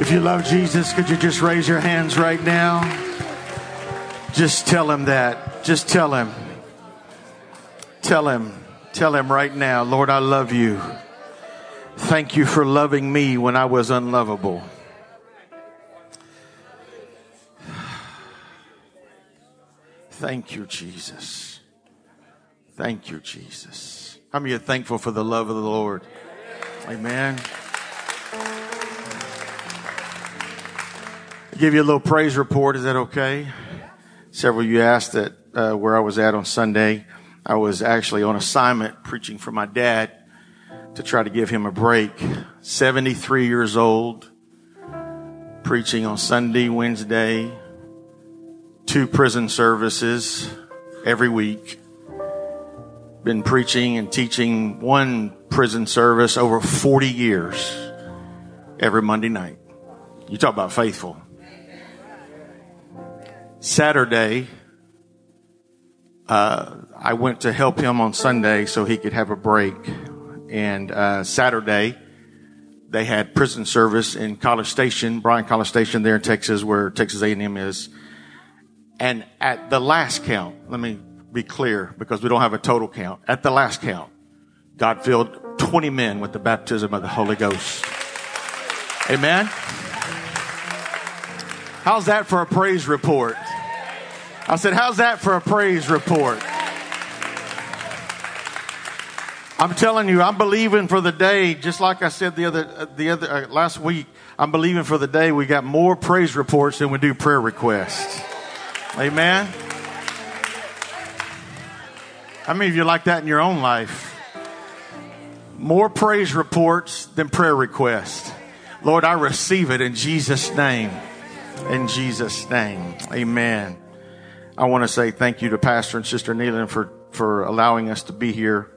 If you love Jesus, could you just raise your hands right now? Just tell him that. Just tell him. Tell him. Tell him right now, Lord, I love you. Thank you for loving me when I was unlovable. Thank you, Jesus. Thank you, Jesus. How many are thankful for the love of the Lord? Amen. Give you a little praise report. Is that okay? Several of you asked that uh, where I was at on Sunday. I was actually on assignment preaching for my dad to try to give him a break. 73 years old, preaching on Sunday, Wednesday, two prison services every week. Been preaching and teaching one prison service over 40 years every Monday night. You talk about faithful. Saturday, uh, I went to help him on Sunday so he could have a break. And uh, Saturday, they had prison service in College Station, Bryan College Station, there in Texas, where Texas A&M is. And at the last count, let me be clear because we don't have a total count. At the last count, God filled 20 men with the baptism of the Holy Ghost. Amen. How's that for a praise report? I said, how's that for a praise report? I'm telling you, I'm believing for the day, just like I said the other, uh, the other, uh, last week, I'm believing for the day we got more praise reports than we do prayer requests. Amen. How many of you like that in your own life? More praise reports than prayer requests. Lord, I receive it in Jesus' name. In Jesus' name. Amen. I want to say thank you to Pastor and Sister Neelan for, for allowing us to be here.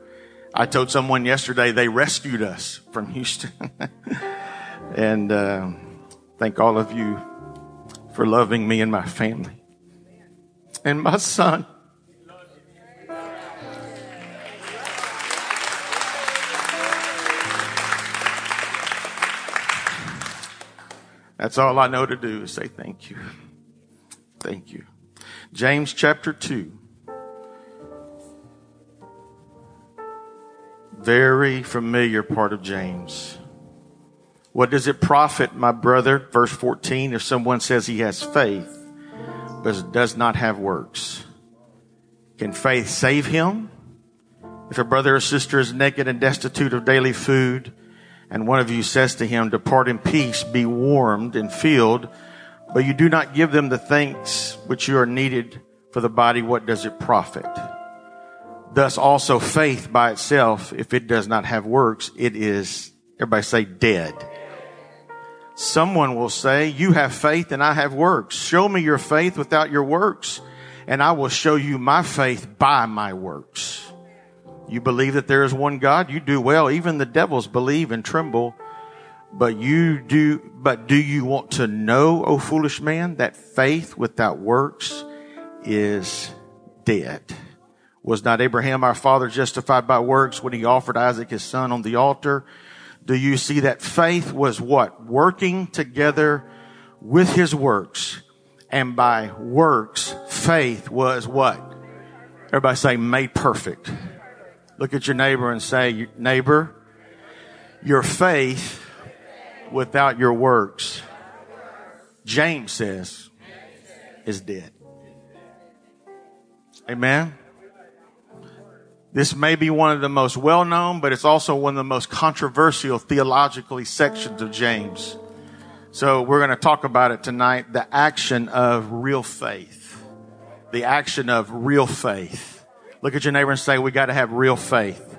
I told someone yesterday they rescued us from Houston. and uh, thank all of you for loving me and my family and my son. That's all I know to do is say thank you. Thank you. James chapter 2. Very familiar part of James. What does it profit, my brother? Verse 14, if someone says he has faith, but does not have works. Can faith save him? If a brother or sister is naked and destitute of daily food, and one of you says to him, Depart in peace, be warmed and filled, but you do not give them the thanks which you are needed for the body, what does it profit? Thus also faith by itself, if it does not have works, it is, everybody say dead. Someone will say, you have faith and I have works. Show me your faith without your works and I will show you my faith by my works. You believe that there is one God, you do well. Even the devils believe and tremble. But you do, but do you want to know, O foolish man, that faith without works is dead? Was not Abraham our father justified by works when he offered Isaac his son on the altar? Do you see that faith was what? Working together with his works. And by works, faith was what? Everybody say made perfect. Look at your neighbor and say, neighbor, your faith without your works, James says, is dead. Amen. This may be one of the most well known, but it's also one of the most controversial theologically sections of James. So we're going to talk about it tonight. The action of real faith. The action of real faith. Look at your neighbor and say, we got to have real faith.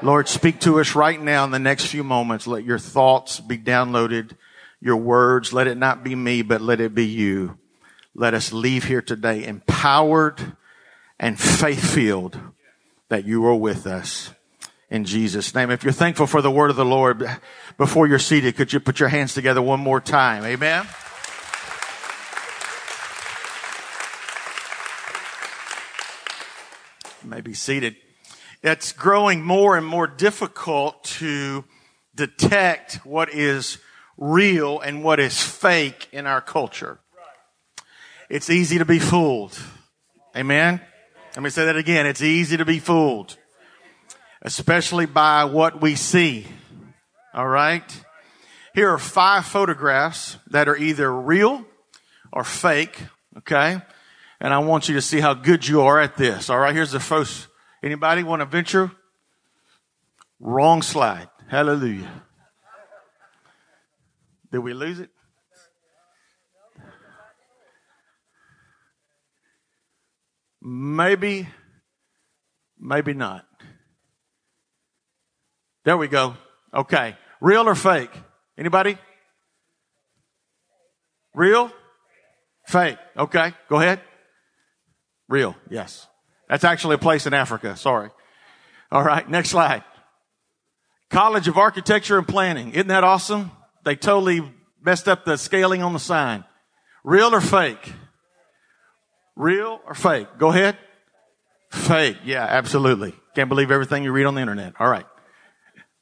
Lord, speak to us right now in the next few moments. Let your thoughts be downloaded. Your words, let it not be me, but let it be you. Let us leave here today empowered and faith filled that you are with us in Jesus' name. If you're thankful for the word of the Lord, before you're seated, could you put your hands together one more time? Amen. You may be seated. It's growing more and more difficult to detect what is real and what is fake in our culture. It's easy to be fooled. Amen. Let me say that again. It's easy to be fooled, especially by what we see. All right. Here are five photographs that are either real or fake. Okay. And I want you to see how good you are at this. All right. Here's the first. Anybody want to venture? Wrong slide. Hallelujah. Did we lose it? Maybe, maybe not. There we go. Okay. Real or fake? Anybody? Real? Fake. Okay. Go ahead. Real. Yes. That's actually a place in Africa. Sorry. All right. Next slide. College of Architecture and Planning. Isn't that awesome? They totally messed up the scaling on the sign. Real or fake? Real or fake? Go ahead. Fake. Yeah, absolutely. Can't believe everything you read on the internet. All right.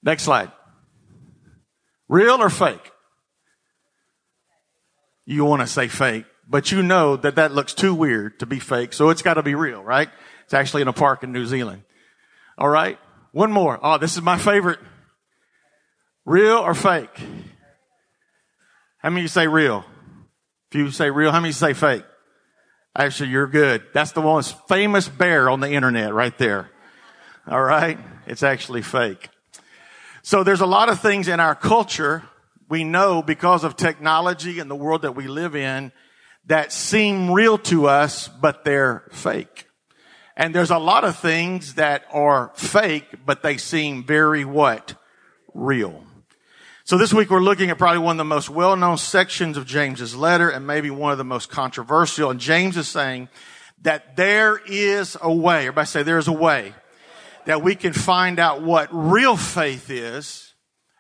Next slide. Real or fake? You want to say fake, but you know that that looks too weird to be fake, so it's got to be real, right? It's actually in a park in New Zealand. All right. One more. Oh, this is my favorite. Real or fake? How many you say real? If you say real, how many say fake? Actually, you're good. That's the most famous bear on the internet right there. All right. It's actually fake. So there's a lot of things in our culture we know because of technology and the world that we live in that seem real to us, but they're fake. And there's a lot of things that are fake, but they seem very what? Real. So this week we're looking at probably one of the most well-known sections of James's letter and maybe one of the most controversial. And James is saying that there is a way. Everybody say there's a way that we can find out what real faith is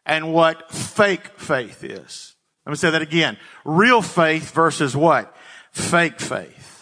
and what fake faith is. Let me say that again. Real faith versus what? Fake faith.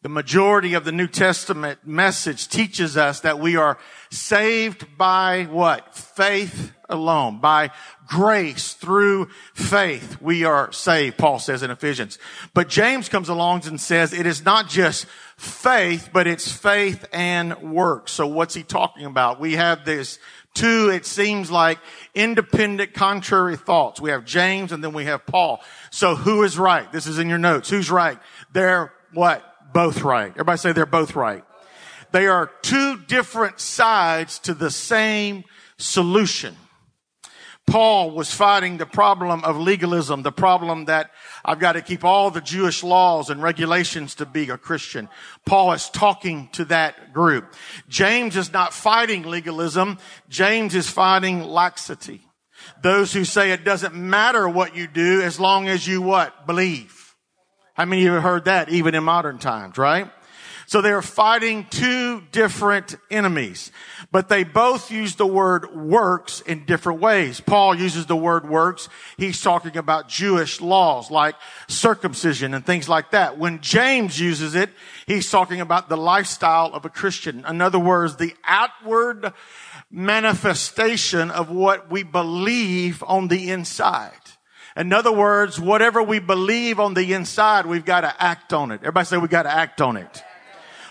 The majority of the New Testament message teaches us that we are saved by what? Faith alone. By grace through faith, we are saved, Paul says in Ephesians. But James comes along and says it is not just faith, but it's faith and works. So what's he talking about? We have this two, it seems like independent, contrary thoughts. We have James and then we have Paul. So who is right? This is in your notes. Who's right? They're what? Both right. Everybody say they're both right. They are two different sides to the same solution. Paul was fighting the problem of legalism, the problem that I've got to keep all the Jewish laws and regulations to be a Christian. Paul is talking to that group. James is not fighting legalism. James is fighting laxity. Those who say it doesn't matter what you do as long as you what? Believe. How many of you have heard that even in modern times, right? So they're fighting two different enemies, but they both use the word works in different ways. Paul uses the word works. He's talking about Jewish laws like circumcision and things like that. When James uses it, he's talking about the lifestyle of a Christian. In other words, the outward manifestation of what we believe on the inside. In other words, whatever we believe on the inside, we've got to act on it. Everybody say we got to act on it.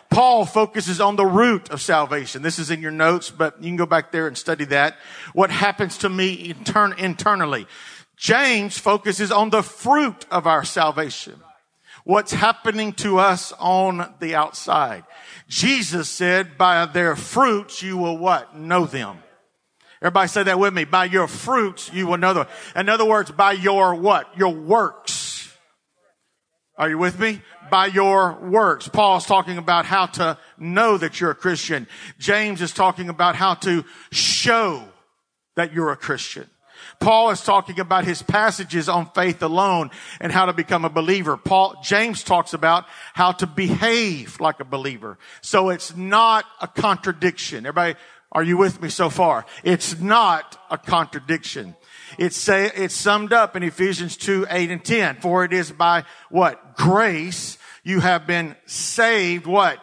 Paul focuses on the root of salvation. This is in your notes, but you can go back there and study that. What happens to me intern- internally. James focuses on the fruit of our salvation. What's happening to us on the outside. Jesus said, by their fruits you will what? Know them. Everybody say that with me. By your fruits you will know them. In other words, by your what? Your works. Are you with me? by your works. Paul's talking about how to know that you're a Christian. James is talking about how to show that you're a Christian. Paul is talking about his passages on faith alone and how to become a believer. Paul, James talks about how to behave like a believer. So it's not a contradiction. Everybody, are you with me so far? It's not a contradiction. It's say, it's summed up in Ephesians 2, 8 and 10. For it is by what? Grace you have been saved what?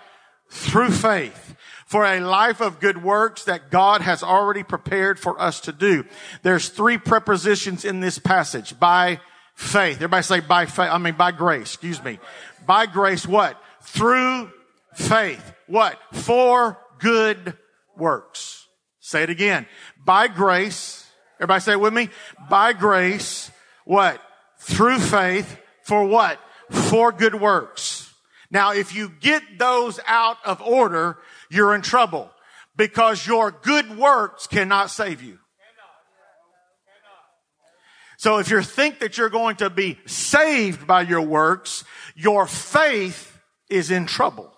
Through faith. for a life of good works that God has already prepared for us to do. There's three prepositions in this passage. By faith. Everybody say by faith. I mean by grace. Excuse me. By grace what? Through faith. What? For good works. Say it again. By grace. Everybody say it with me. By grace. What? Through faith. For what? For good works. Now, if you get those out of order, you're in trouble because your good works cannot save you. So if you think that you're going to be saved by your works, your faith is in trouble.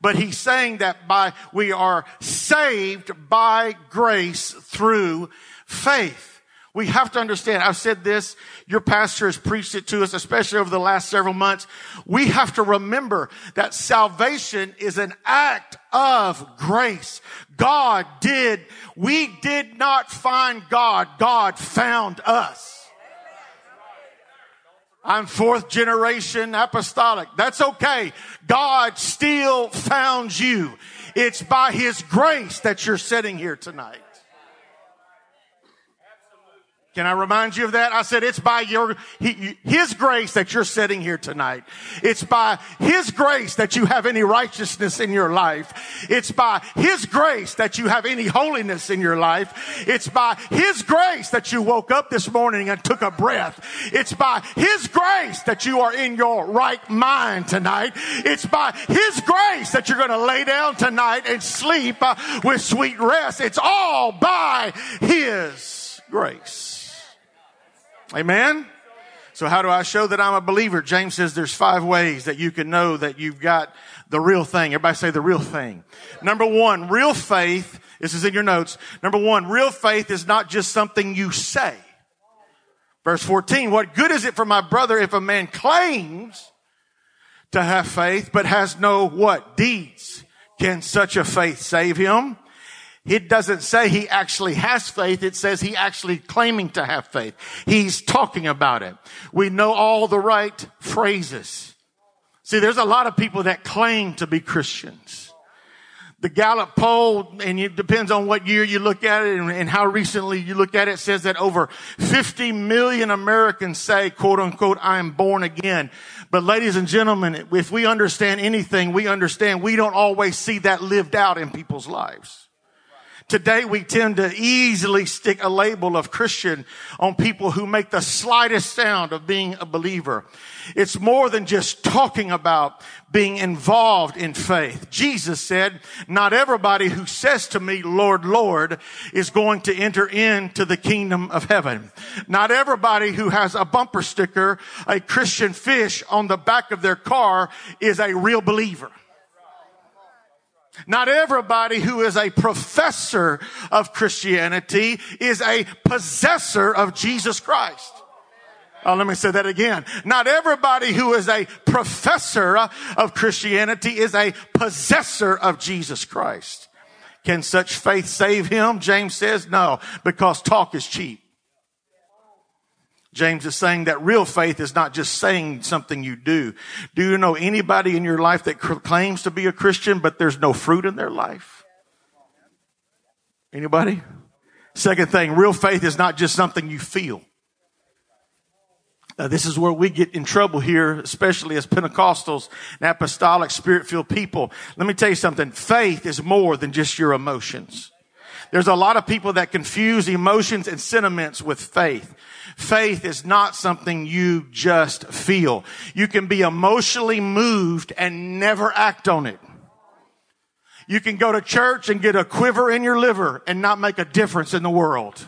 But he's saying that by, we are saved by grace through faith. We have to understand, I've said this, your pastor has preached it to us, especially over the last several months. We have to remember that salvation is an act of grace. God did, we did not find God, God found us. I'm fourth generation apostolic. That's okay. God still found you. It's by His grace that you're sitting here tonight. Can I remind you of that? I said it's by your, His grace that you're sitting here tonight. It's by His grace that you have any righteousness in your life. It's by His grace that you have any holiness in your life. It's by His grace that you woke up this morning and took a breath. It's by His grace that you are in your right mind tonight. It's by His grace that you're going to lay down tonight and sleep uh, with sweet rest. It's all by His grace. Amen? So how do I show that I'm a believer? James says there's five ways that you can know that you've got the real thing. Everybody say the real thing. Number one, real faith, this is in your notes. Number one, real faith is not just something you say. Verse 14, what good is it for my brother if a man claims to have faith but has no what? Deeds. Can such a faith save him? It doesn't say he actually has faith. It says he actually claiming to have faith. He's talking about it. We know all the right phrases. See, there's a lot of people that claim to be Christians. The Gallup poll, and it depends on what year you look at it and, how recently you look at it, says that over 50 million Americans say, quote unquote, I am born again. But ladies and gentlemen, if we understand anything, we understand we don't always see that lived out in people's lives. Today we tend to easily stick a label of Christian on people who make the slightest sound of being a believer. It's more than just talking about being involved in faith. Jesus said, not everybody who says to me, Lord, Lord, is going to enter into the kingdom of heaven. Not everybody who has a bumper sticker, a Christian fish on the back of their car is a real believer. Not everybody who is a professor of Christianity is a possessor of Jesus Christ. Oh, let me say that again. Not everybody who is a professor of Christianity is a possessor of Jesus Christ. Can such faith save him? James says no, because talk is cheap. James is saying that real faith is not just saying something you do. Do you know anybody in your life that claims to be a Christian, but there's no fruit in their life? Anybody? Second thing, real faith is not just something you feel. Now, this is where we get in trouble here, especially as Pentecostals and apostolic spirit filled people. Let me tell you something. Faith is more than just your emotions. There's a lot of people that confuse emotions and sentiments with faith. Faith is not something you just feel. You can be emotionally moved and never act on it. You can go to church and get a quiver in your liver and not make a difference in the world.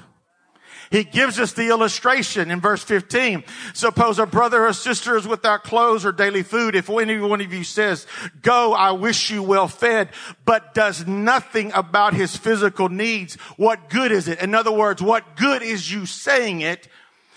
He gives us the illustration in verse 15. Suppose a brother or sister is without clothes or daily food. If any one of you says, go, I wish you well fed, but does nothing about his physical needs, what good is it? In other words, what good is you saying it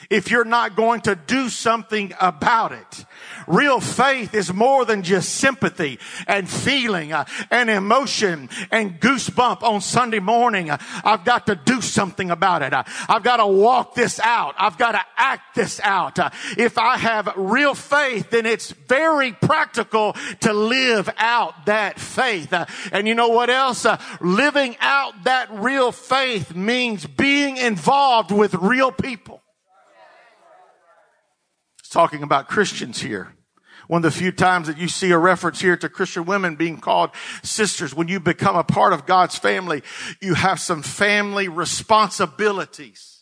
if you're not going to do something about it. Real faith is more than just sympathy and feeling uh, and emotion and goosebump on Sunday morning. Uh, I've got to do something about it. Uh, I've got to walk this out. I've got to act this out. If I have real faith, then it's very practical to live out that faith. And you know what else? Living out that real faith means being involved with real people talking about Christians here. One of the few times that you see a reference here to Christian women being called sisters. When you become a part of God's family, you have some family responsibilities.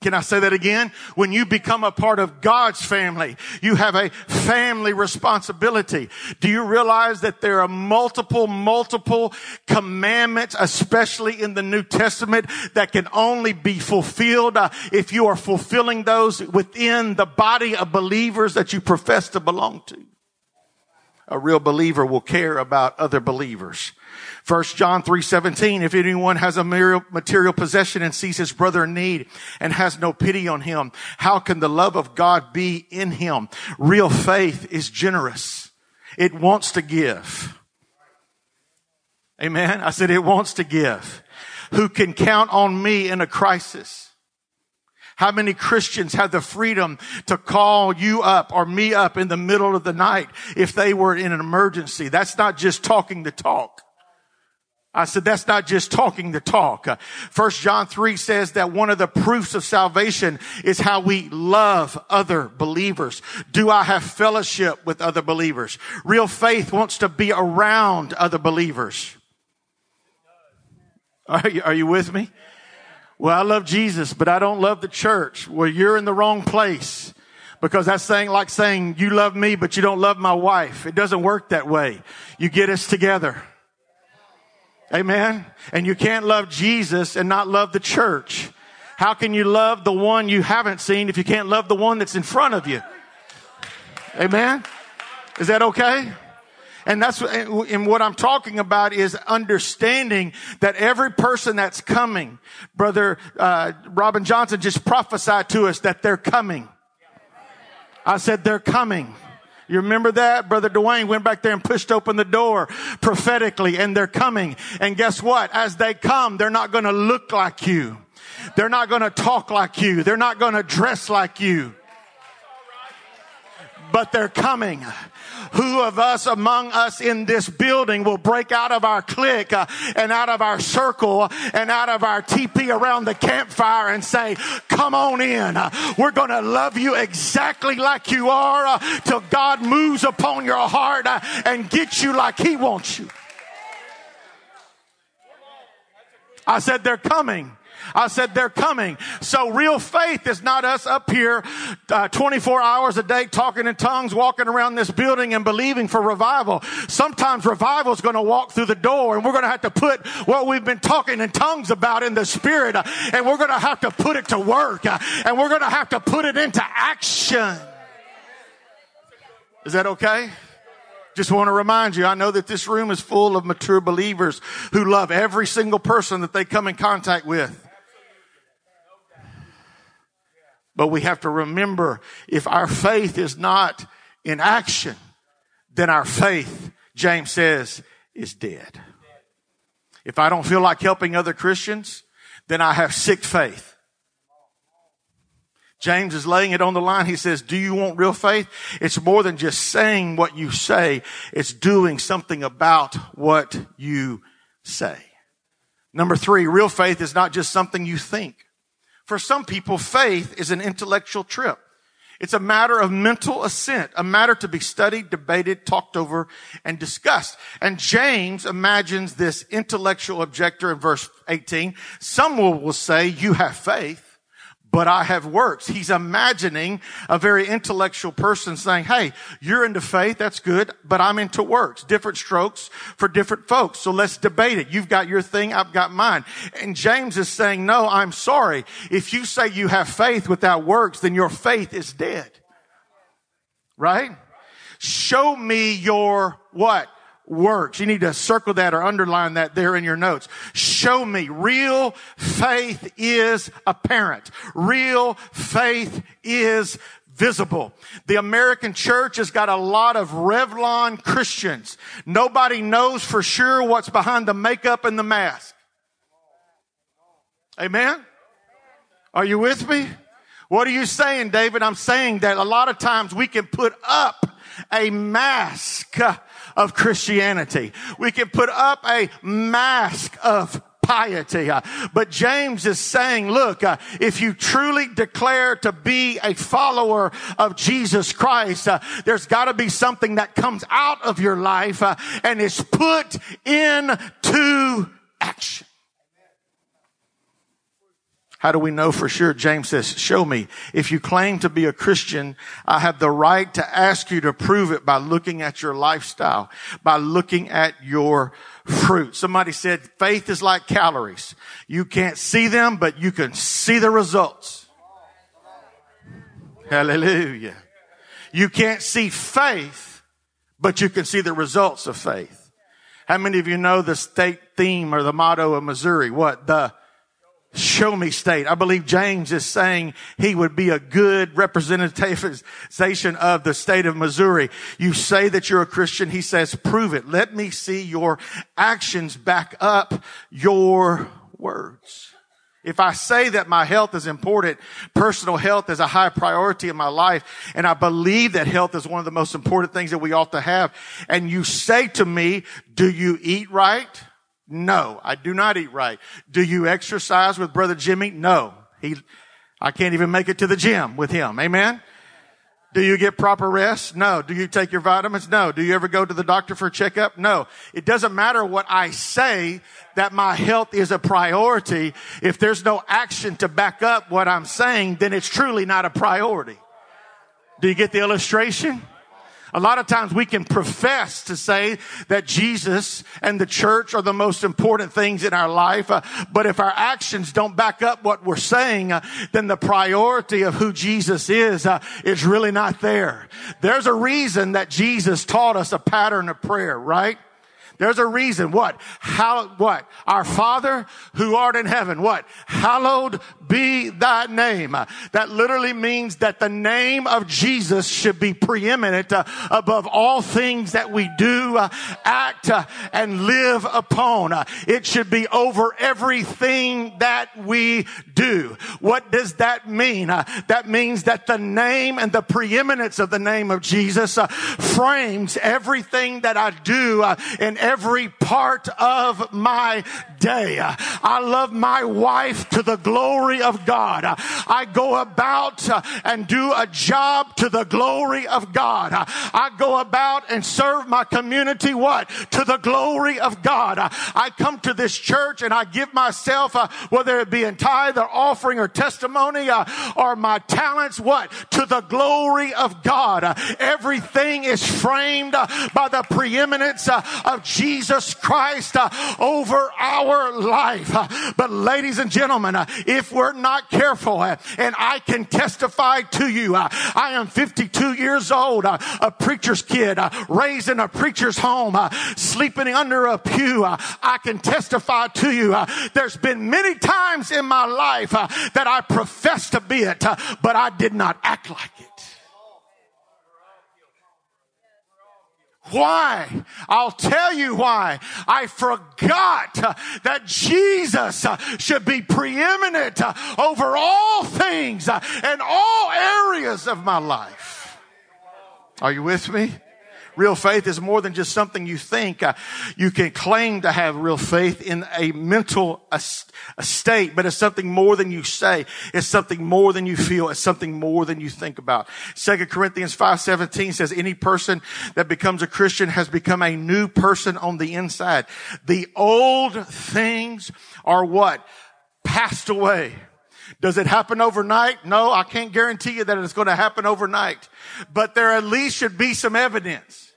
Can I say that again? When you become a part of God's family, you have a family responsibility. Do you realize that there are multiple, multiple commandments, especially in the New Testament, that can only be fulfilled uh, if you are fulfilling those within the body of believers that you profess to belong to? A real believer will care about other believers. First John 3:17 if anyone has a material possession and sees his brother in need and has no pity on him how can the love of God be in him? Real faith is generous. It wants to give. Amen? I said it wants to give. Who can count on me in a crisis how many Christians have the freedom to call you up or me up in the middle of the night if they were in an emergency? That's not just talking the talk. I said, that's not just talking the talk. First John 3 says that one of the proofs of salvation is how we love other believers. Do I have fellowship with other believers? Real faith wants to be around other believers. Are you, are you with me? Well, I love Jesus, but I don't love the church. Well, you're in the wrong place because that's saying like saying you love me, but you don't love my wife. It doesn't work that way. You get us together. Amen. And you can't love Jesus and not love the church. How can you love the one you haven't seen if you can't love the one that's in front of you? Amen. Is that okay? And that's, and what I'm talking about is understanding that every person that's coming, brother, uh, Robin Johnson just prophesied to us that they're coming. I said they're coming. You remember that? Brother Dwayne went back there and pushed open the door prophetically and they're coming. And guess what? As they come, they're not going to look like you. They're not going to talk like you. They're not going to dress like you. But they're coming who of us among us in this building will break out of our clique uh, and out of our circle and out of our TP around the campfire and say, come on in. We're going to love you exactly like you are uh, till God moves upon your heart uh, and gets you like he wants you. I said they're coming. I said they're coming. So real faith is not us up here uh, 24 hours a day talking in tongues, walking around this building and believing for revival. Sometimes revival is going to walk through the door and we're going to have to put what we've been talking in tongues about in the spirit uh, and we're going to have to put it to work uh, and we're going to have to put it into action. Is that okay? Just want to remind you, I know that this room is full of mature believers who love every single person that they come in contact with. But we have to remember if our faith is not in action, then our faith, James says, is dead. If I don't feel like helping other Christians, then I have sick faith. James is laying it on the line. He says, do you want real faith? It's more than just saying what you say. It's doing something about what you say. Number three, real faith is not just something you think. For some people, faith is an intellectual trip. It's a matter of mental assent, a matter to be studied, debated, talked over, and discussed. And James imagines this intellectual objector in verse 18. Someone will say, you have faith but I have works. He's imagining a very intellectual person saying, Hey, you're into faith. That's good, but I'm into works. Different strokes for different folks. So let's debate it. You've got your thing. I've got mine. And James is saying, no, I'm sorry. If you say you have faith without works, then your faith is dead. Right? Show me your what? works. You need to circle that or underline that there in your notes. Show me real faith is apparent. Real faith is visible. The American church has got a lot of Revlon Christians. Nobody knows for sure what's behind the makeup and the mask. Amen? Are you with me? What are you saying, David? I'm saying that a lot of times we can put up a mask of Christianity. We can put up a mask of piety. But James is saying, look, uh, if you truly declare to be a follower of Jesus Christ, uh, there's got to be something that comes out of your life uh, and is put into action. How do we know for sure? James says, show me. If you claim to be a Christian, I have the right to ask you to prove it by looking at your lifestyle, by looking at your fruit. Somebody said faith is like calories. You can't see them, but you can see the results. Hallelujah. You can't see faith, but you can see the results of faith. How many of you know the state theme or the motto of Missouri? What? The show me state. I believe James is saying he would be a good representation of the state of Missouri. You say that you're a Christian. He says, prove it. Let me see your actions back up your words. If I say that my health is important, personal health is a high priority in my life, and I believe that health is one of the most important things that we ought to have, and you say to me, do you eat right? No, I do not eat right. Do you exercise with brother Jimmy? No. He, I can't even make it to the gym with him. Amen. Do you get proper rest? No. Do you take your vitamins? No. Do you ever go to the doctor for a checkup? No. It doesn't matter what I say that my health is a priority. If there's no action to back up what I'm saying, then it's truly not a priority. Do you get the illustration? A lot of times we can profess to say that Jesus and the church are the most important things in our life, uh, but if our actions don't back up what we're saying, uh, then the priority of who Jesus is uh, is really not there. There's a reason that Jesus taught us a pattern of prayer, right? There's a reason. What? How, what? Our Father who art in heaven. What? Hallowed be thy name. That literally means that the name of Jesus should be preeminent uh, above all things that we do, uh, act, uh, and live upon. Uh, it should be over everything that we do. What does that mean? Uh, that means that the name and the preeminence of the name of Jesus uh, frames everything that I do in every part of my day. I love my wife to the glory of God. I go about and do a job to the glory of God. I go about and serve my community what? To the glory of God. I come to this church and I give myself, uh, whether it be in tithe or offering or testimony uh, or my talents, what? To the glory of God. Uh, everything is framed by the preeminence of Jesus Christ uh, over our life. Uh, but ladies and gentlemen, uh, if we're not careful, uh, and I can testify to you, uh, I am 52 years old, uh, a preacher's kid, raised in a preacher's home, sleeping under a pew. I can testify to you. There's been many times in my life that I professed to be it, but I did not act like it. Why? I'll tell you why. I forgot that Jesus should be preeminent over all things and all areas of my life. Are you with me? Real faith is more than just something you think. Uh, you can claim to have real faith in a mental a, state, but it's something more than you say. It's something more than you feel. It's something more than you think about. Second Corinthians 5:17 says any person that becomes a Christian has become a new person on the inside. The old things are what? Passed away. Does it happen overnight? No, I can't guarantee you that it's going to happen overnight. But there at least should be some evidence.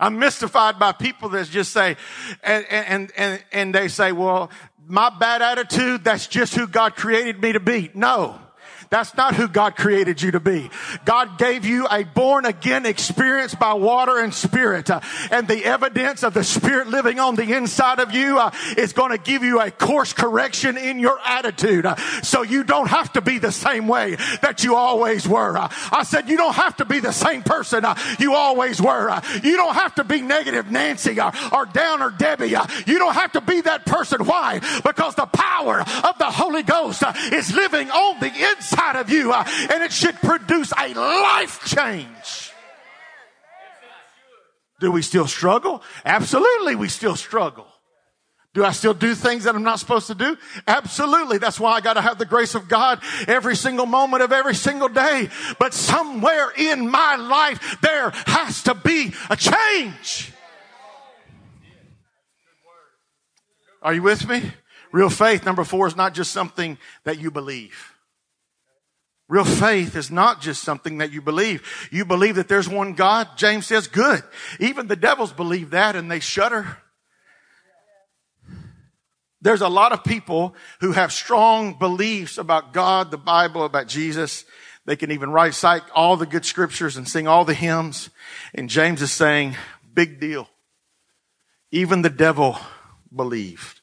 I'm mystified by people that just say, and, and, and, and they say, well, my bad attitude, that's just who God created me to be. No. That's not who God created you to be. God gave you a born again experience by water and spirit. Uh, and the evidence of the spirit living on the inside of you uh, is going to give you a course correction in your attitude. Uh, so you don't have to be the same way that you always were. Uh, I said you don't have to be the same person uh, you always were. Uh, you don't have to be negative Nancy or, or down or Debbie. you don't have to be that person. Why? Because the power of the Holy Ghost is living on the inside of you uh, and it should produce a life change. Do we still struggle? Absolutely, we still struggle. Do I still do things that I'm not supposed to do? Absolutely. That's why I got to have the grace of God every single moment of every single day. But somewhere in my life, there has to be a change. Are you with me? Real faith, number four, is not just something that you believe. Real faith is not just something that you believe. You believe that there's one God. James says, good. Even the devils believe that and they shudder. There's a lot of people who have strong beliefs about God, the Bible, about Jesus. They can even recite all the good scriptures and sing all the hymns. And James is saying, big deal. Even the devil believed.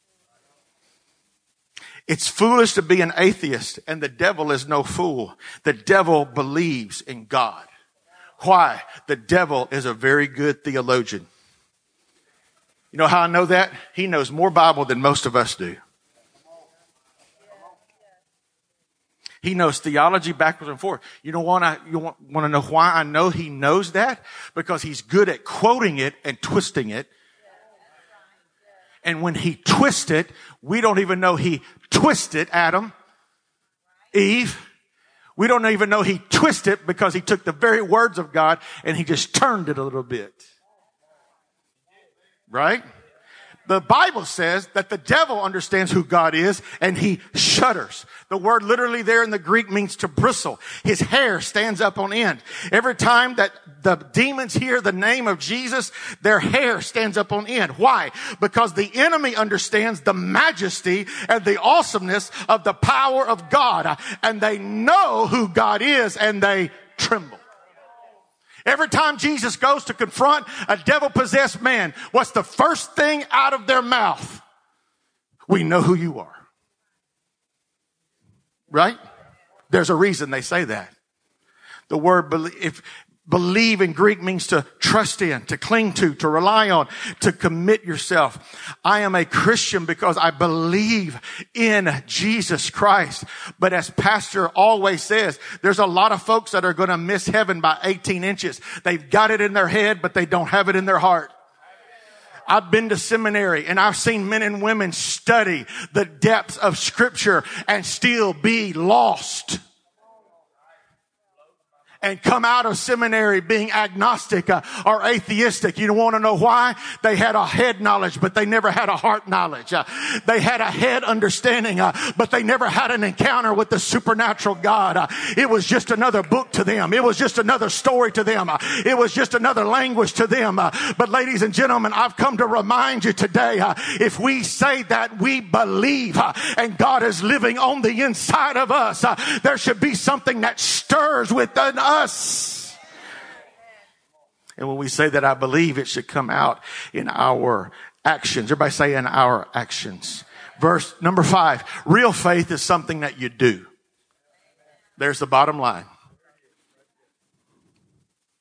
It's foolish to be an atheist and the devil is no fool. The devil believes in God. Why? The devil is a very good theologian. You know how I know that? He knows more Bible than most of us do. He knows theology backwards and forth. You want to, you want, want to know why I know he knows that? Because he's good at quoting it and twisting it. And when he twisted, we don't even know he twisted Adam, Eve. We don't even know he twisted because he took the very words of God and he just turned it a little bit. Right? The Bible says that the devil understands who God is and he shudders. The word literally there in the Greek means to bristle. His hair stands up on end. Every time that the demons hear the name of Jesus, their hair stands up on end. Why? Because the enemy understands the majesty and the awesomeness of the power of God and they know who God is and they tremble. Every time Jesus goes to confront a devil possessed man, what's the first thing out of their mouth? We know who you are. Right? There's a reason they say that. The word believe, if, Believe in Greek means to trust in, to cling to, to rely on, to commit yourself. I am a Christian because I believe in Jesus Christ. But as pastor always says, there's a lot of folks that are going to miss heaven by 18 inches. They've got it in their head, but they don't have it in their heart. I've been to seminary and I've seen men and women study the depths of scripture and still be lost and come out of seminary being agnostic uh, or atheistic. You don't want to know why? They had a head knowledge, but they never had a heart knowledge. Uh, they had a head understanding, uh, but they never had an encounter with the supernatural God. It was just another book to them. It was just another story to them. It was just another language to them. But ladies and gentlemen, I've come to remind you today, if we say that we believe and God is living on the inside of us, there should be something that stirs within us us. And when we say that I believe, it should come out in our actions. Everybody say in our actions. Verse number five, real faith is something that you do. There's the bottom line.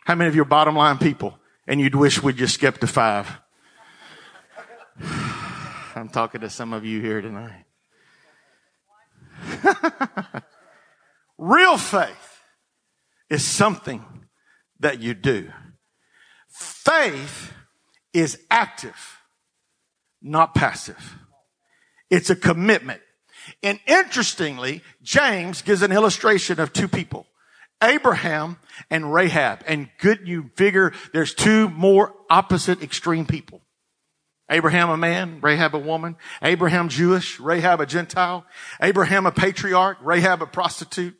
How many of you are bottom line people and you'd wish we'd just skip to five? I'm talking to some of you here tonight. Real faith is something that you do. Faith is active, not passive. It's a commitment. And interestingly, James gives an illustration of two people. Abraham and Rahab. And good you figure there's two more opposite extreme people. Abraham a man, Rahab a woman. Abraham Jewish, Rahab a Gentile. Abraham a patriarch, Rahab a prostitute.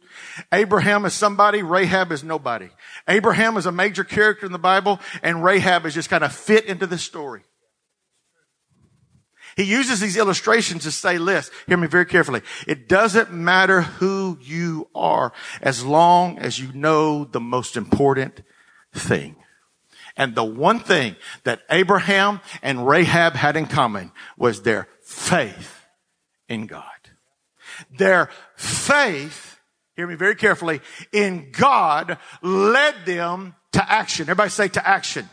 Abraham is somebody, Rahab is nobody. Abraham is a major character in the Bible, and Rahab is just kind of fit into this story. He uses these illustrations to say this. Hear me very carefully. It doesn't matter who you are as long as you know the most important thing. And the one thing that Abraham and Rahab had in common was their faith in God. Their faith, hear me very carefully, in God led them to action. Everybody say to action.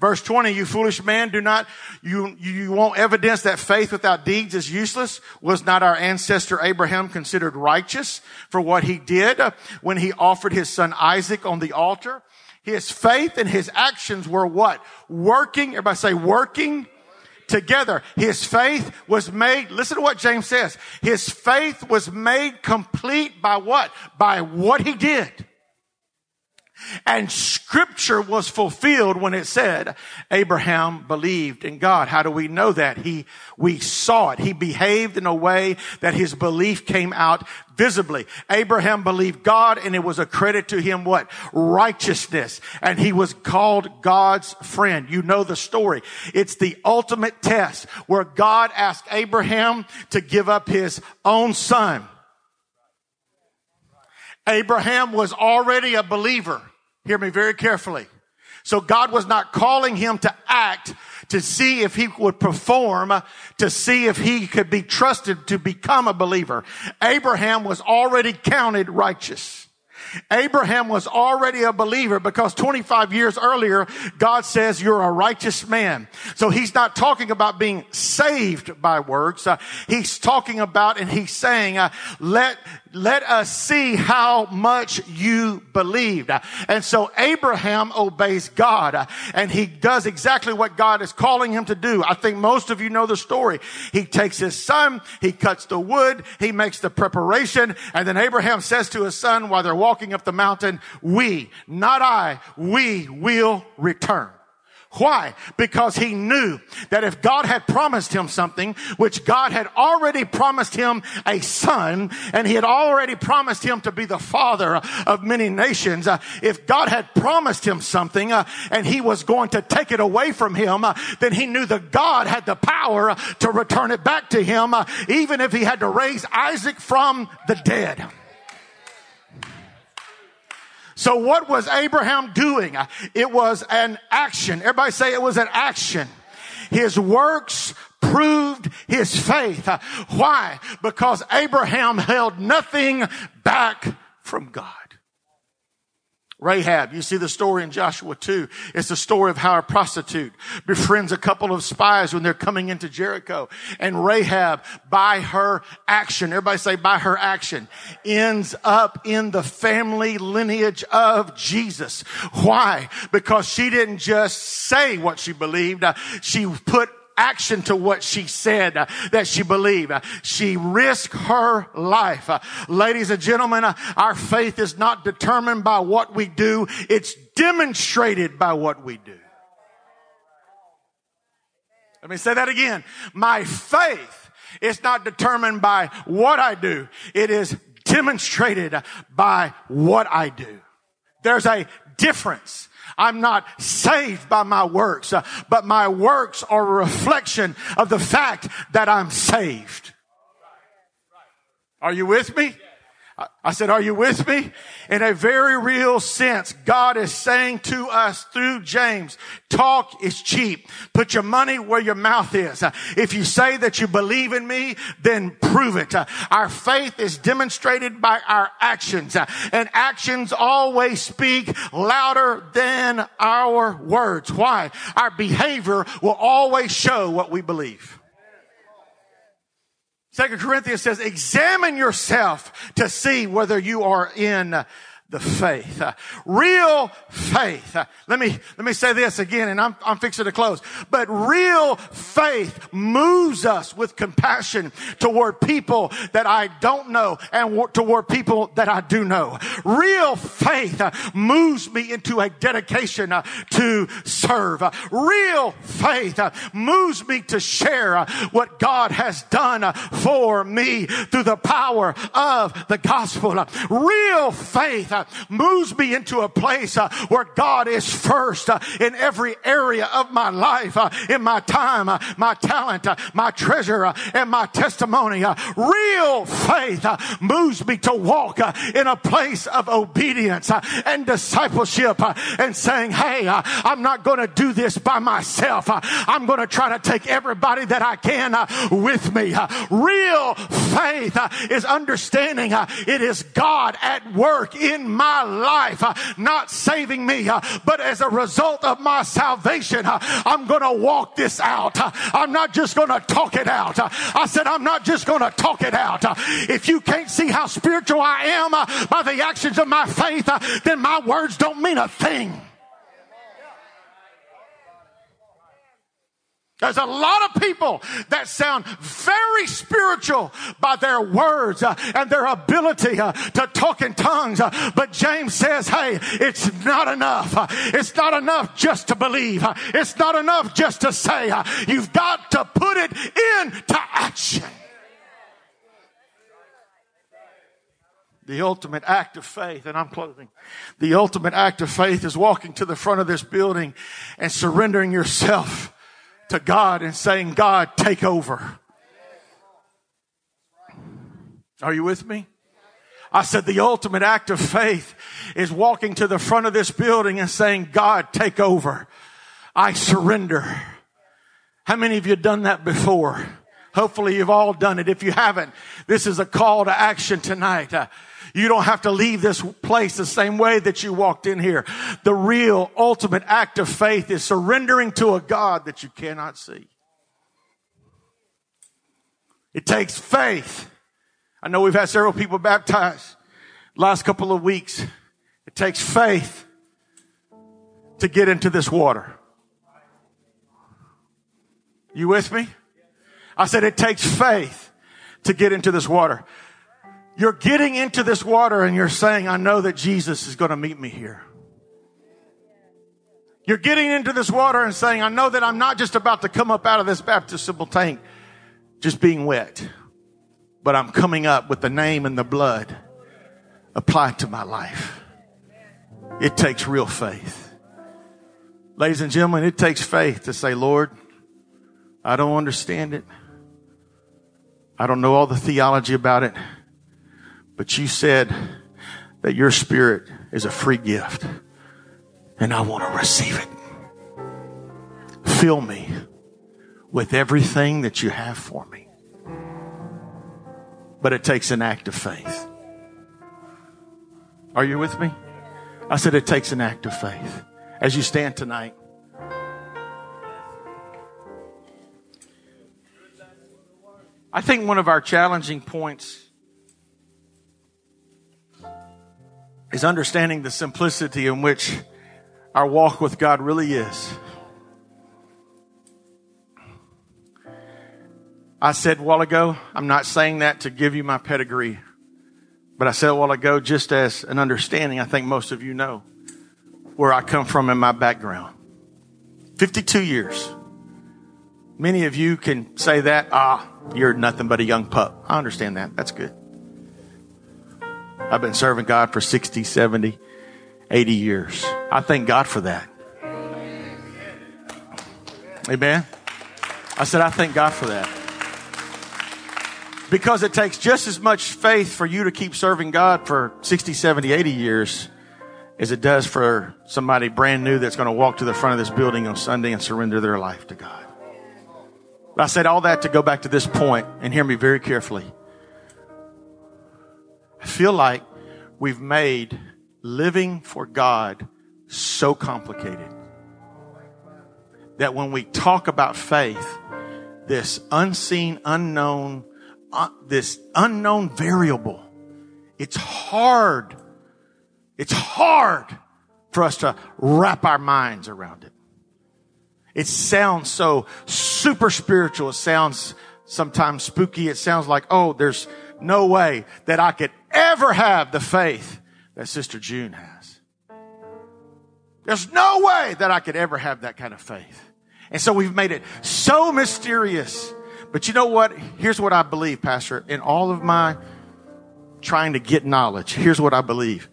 Verse 20, you foolish man, do not, you, you won't evidence that faith without deeds is useless. Was not our ancestor Abraham considered righteous for what he did when he offered his son Isaac on the altar? His faith and his actions were what? Working, everybody say working together. His faith was made, listen to what James says. His faith was made complete by what? By what he did. And scripture was fulfilled when it said Abraham believed in God. How do we know that? He, we saw it. He behaved in a way that his belief came out visibly. Abraham believed God and it was a credit to him what? Righteousness. And he was called God's friend. You know the story. It's the ultimate test where God asked Abraham to give up his own son. Abraham was already a believer. Hear me very carefully. So God was not calling him to act to see if he would perform, to see if he could be trusted to become a believer. Abraham was already counted righteous. Abraham was already a believer because 25 years earlier, God says you're a righteous man. So he's not talking about being saved by works. Uh, he's talking about and he's saying, uh, let, let us see how much you believed. And so Abraham obeys God and he does exactly what God is calling him to do. I think most of you know the story. He takes his son, he cuts the wood, he makes the preparation, and then Abraham says to his son while they're walking up the mountain, we, not I, we will return. Why? Because he knew that if God had promised him something, which God had already promised him a son, and he had already promised him to be the father of many nations, uh, if God had promised him something uh, and he was going to take it away from him, uh, then he knew that God had the power to return it back to him, uh, even if he had to raise Isaac from the dead. So what was Abraham doing? It was an action. Everybody say it was an action. His works proved his faith. Why? Because Abraham held nothing back from God. Rahab, you see the story in Joshua 2. It's the story of how a prostitute befriends a couple of spies when they're coming into Jericho. And Rahab, by her action, everybody say by her action, ends up in the family lineage of Jesus. Why? Because she didn't just say what she believed. She put action to what she said uh, that she believed. Uh, she risked her life. Uh, ladies and gentlemen, our faith is not determined by what we do. It's demonstrated by what we do. Let me say that again. My faith is not determined by what I do. It is demonstrated by what I do. There's a difference. I'm not saved by my works, uh, but my works are a reflection of the fact that I'm saved. Are you with me? I said, are you with me? In a very real sense, God is saying to us through James, talk is cheap. Put your money where your mouth is. If you say that you believe in me, then prove it. Our faith is demonstrated by our actions and actions always speak louder than our words. Why? Our behavior will always show what we believe. Second Corinthians says, examine yourself to see whether you are in the faith. Uh, real faith. Uh, let me, let me say this again and I'm, I'm fixing to close. But real faith moves us with compassion toward people that I don't know and toward people that I do know. Real faith uh, moves me into a dedication uh, to serve. Uh, real faith uh, moves me to share what God has done for me through the power of the gospel. Real faith moves me into a place uh, where God is first uh, in every area of my life, uh, in my time, uh, my talent, uh, my treasure, uh, and my testimony. Uh, real faith uh, moves me to walk uh, in a place of obedience uh, and discipleship uh, and saying, Hey, uh, I'm not going to do this by myself. Uh, I'm going to try to take everybody that I can uh, with me. Uh, real faith uh, is understanding uh, it is God at work in my life, uh, not saving me, uh, but as a result of my salvation, uh, I'm going to walk this out. I'm not just going to talk it out. I said, I'm not just going to talk it out. If you can't see how spiritual I am by the actions of my faith, then my words don't mean a thing. There's a lot of people that sound very spiritual by their words uh, and their ability uh, to talk in tongues. Uh, but James says, hey, it's not enough. Uh, it's not enough just to believe. Uh, it's not enough just to say. Uh, you've got to put it into action. The ultimate act of faith, and I'm closing. The ultimate act of faith is walking to the front of this building and surrendering yourself to God and saying, God, take over. Are you with me? I said the ultimate act of faith is walking to the front of this building and saying, God, take over. I surrender. How many of you done that before? Hopefully you've all done it. If you haven't, this is a call to action tonight. Uh, you don't have to leave this place the same way that you walked in here. The real ultimate act of faith is surrendering to a God that you cannot see. It takes faith. I know we've had several people baptized last couple of weeks. It takes faith to get into this water. You with me? I said it takes faith to get into this water. You're getting into this water and you're saying, I know that Jesus is going to meet me here. You're getting into this water and saying, I know that I'm not just about to come up out of this baptismal tank just being wet, but I'm coming up with the name and the blood applied to my life. It takes real faith. Ladies and gentlemen, it takes faith to say, Lord, I don't understand it. I don't know all the theology about it. But you said that your spirit is a free gift and I want to receive it. Fill me with everything that you have for me. But it takes an act of faith. Are you with me? I said it takes an act of faith. As you stand tonight, I think one of our challenging points is understanding the simplicity in which our walk with God really is. I said a while ago, I'm not saying that to give you my pedigree, but I said a while ago, just as an understanding, I think most of you know where I come from in my background. 52 years. Many of you can say that, ah, you're nothing but a young pup. I understand that. That's good. I've been serving God for 60, 70, 80 years. I thank God for that. Amen. I said, I thank God for that. Because it takes just as much faith for you to keep serving God for 60, 70, 80 years as it does for somebody brand new that's going to walk to the front of this building on Sunday and surrender their life to God. But I said all that to go back to this point and hear me very carefully. I feel like we've made living for God so complicated that when we talk about faith, this unseen, unknown, uh, this unknown variable, it's hard. It's hard for us to wrap our minds around it. It sounds so super spiritual. It sounds sometimes spooky. It sounds like, oh, there's no way that I could ever have the faith that Sister June has. There's no way that I could ever have that kind of faith. And so we've made it so mysterious. But you know what? Here's what I believe, Pastor. In all of my trying to get knowledge, here's what I believe.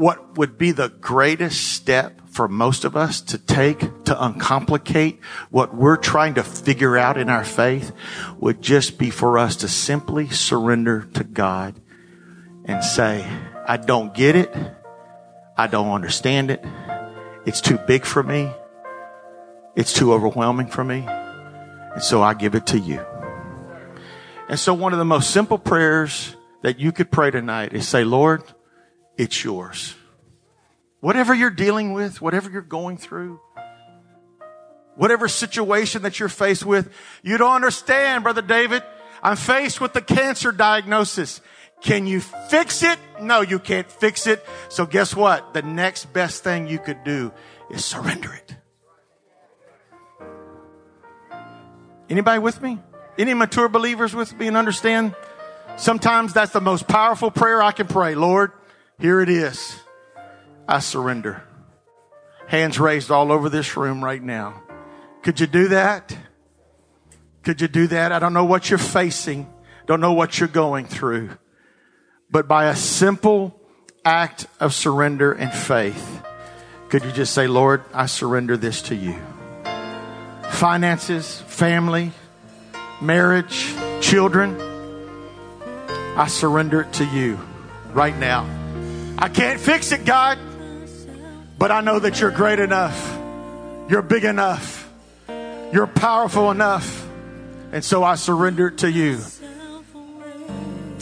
what would be the greatest step for most of us to take to uncomplicate what we're trying to figure out in our faith would just be for us to simply surrender to God and say, I don't get it. I don't understand it. It's too big for me. It's too overwhelming for me. And so I give it to you. And so one of the most simple prayers that you could pray tonight is say, Lord, it's yours. Whatever you're dealing with, whatever you're going through, whatever situation that you're faced with, you don't understand, Brother David. I'm faced with the cancer diagnosis. Can you fix it? No, you can't fix it. So guess what? The next best thing you could do is surrender it. Anybody with me? Any mature believers with me and understand? Sometimes that's the most powerful prayer I can pray. Lord, here it is. I surrender. Hands raised all over this room right now. Could you do that? Could you do that? I don't know what you're facing. Don't know what you're going through. But by a simple act of surrender and faith, could you just say, Lord, I surrender this to you? Finances, family, marriage, children, I surrender it to you right now. I can't fix it, God, but I know that you're great enough. You're big enough. You're powerful enough. And so I surrender to you.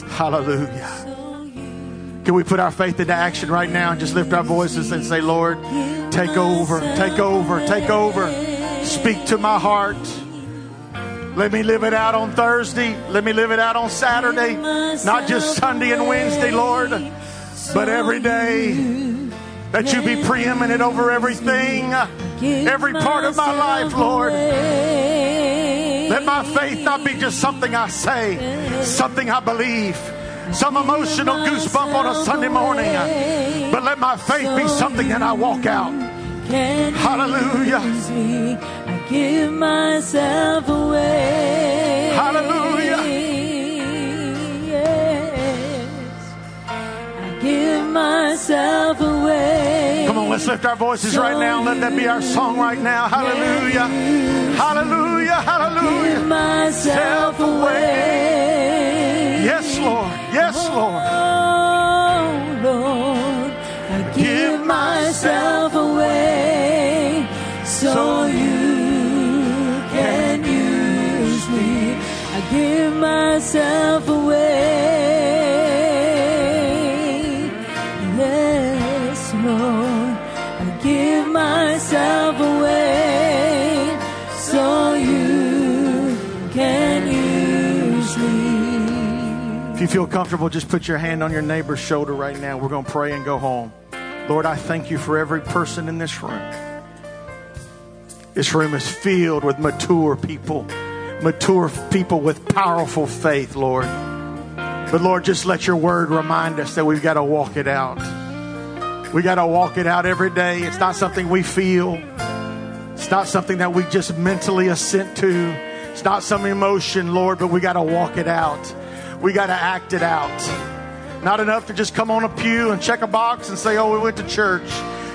Hallelujah. Can we put our faith into action right now and just lift our voices and say, Lord, take over, take over, take over. Speak to my heart. Let me live it out on Thursday. Let me live it out on Saturday. Not just Sunday and Wednesday, Lord, but every day. That you be preeminent over everything, every part of my life, Lord. Let my faith not be just something I say, something I believe, some emotional goosebump on a Sunday morning, but let my faith be something that I walk out. Hallelujah I give myself away. Hallelujah. Let's lift our voices right now. Let that be our song right now. Hallelujah. Hallelujah. Hallelujah. Myself away. Yes, Lord. Yes, Lord. Oh, Lord, I give myself away so you can use me. I give myself away. Feel comfortable, just put your hand on your neighbor's shoulder right now. We're going to pray and go home. Lord, I thank you for every person in this room. This room is filled with mature people, mature people with powerful faith, Lord. But Lord, just let your word remind us that we've got to walk it out. We got to walk it out every day. It's not something we feel. It's not something that we just mentally assent to. It's not some emotion, Lord, but we got to walk it out. We got to act it out. Not enough to just come on a pew and check a box and say, oh, we went to church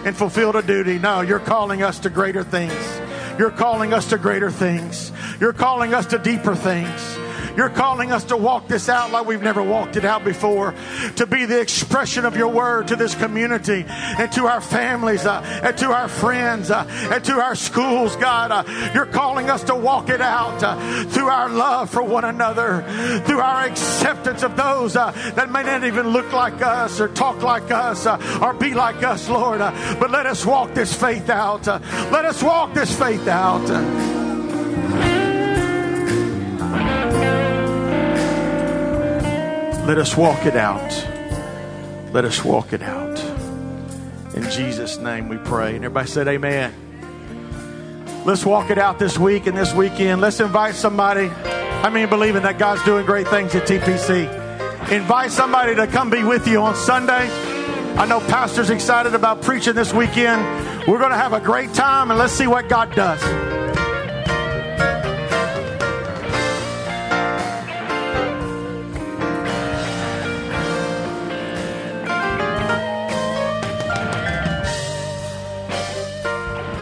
and fulfilled a duty. No, you're calling us to greater things. You're calling us to greater things. You're calling us to deeper things. You're calling us to walk this out like we've never walked it out before, to be the expression of your word to this community and to our families uh, and to our friends uh, and to our schools, God. Uh, you're calling us to walk it out uh, through our love for one another, through our acceptance of those uh, that may not even look like us or talk like us uh, or be like us, Lord. But let us walk this faith out. Let us walk this faith out. Let us walk it out. Let us walk it out. In Jesus' name we pray. And everybody said, Amen. Let's walk it out this week and this weekend. Let's invite somebody. I mean, believing that God's doing great things at TPC. Invite somebody to come be with you on Sunday. I know Pastor's excited about preaching this weekend. We're going to have a great time and let's see what God does.